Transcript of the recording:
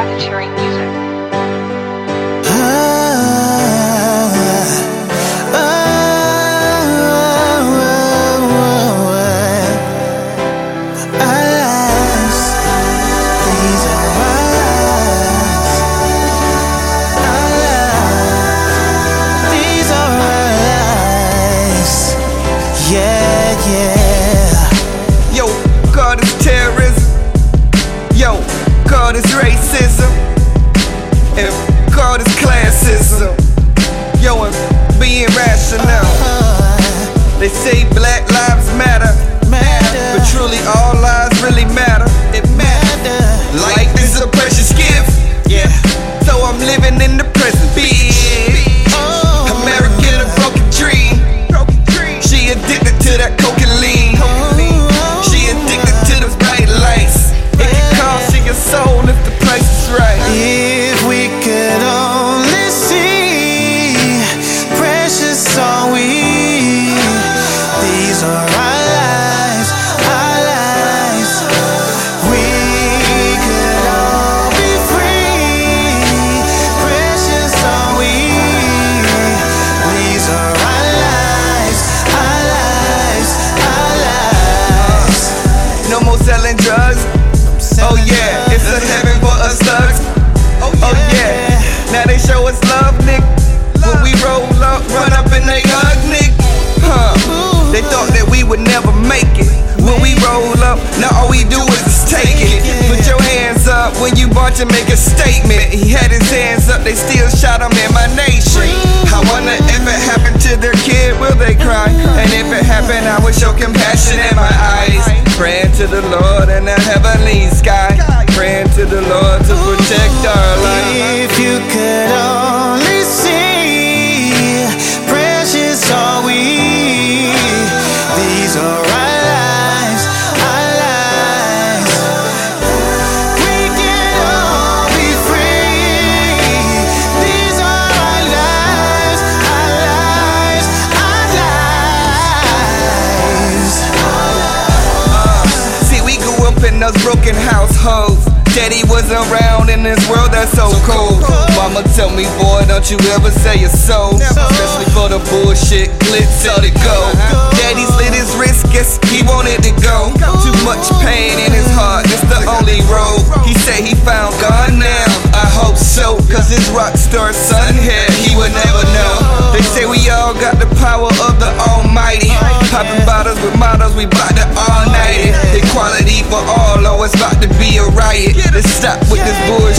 racketeering music. God is racism. And God is classism. Yo, and being rational. Uh-huh. They say black lives. Matter. To make a statement. He had his hands up, they still shot him in my nation. I wonder if it happened to their kid, will they cry? And if it happened, I would show compassion in my eyes. Praying to the Lord in the heavenly sky. Praying to the Lord to protect our life. Those broken households. Daddy wasn't around in this world that's so cold. Mama tell me, boy, don't you ever sell your soul. Especially for the bullshit, glitz all to go. Daddy slit his wrist, guess he wanted to go. Too much pain in his heart, it's the only road. He said he found God now. I hope so, cause his rock star son here, he would never know. They say we all got the power of the Almighty. Popping bottles with models, we bout to all night it's about to be a riot. Let's stop with this bullshit.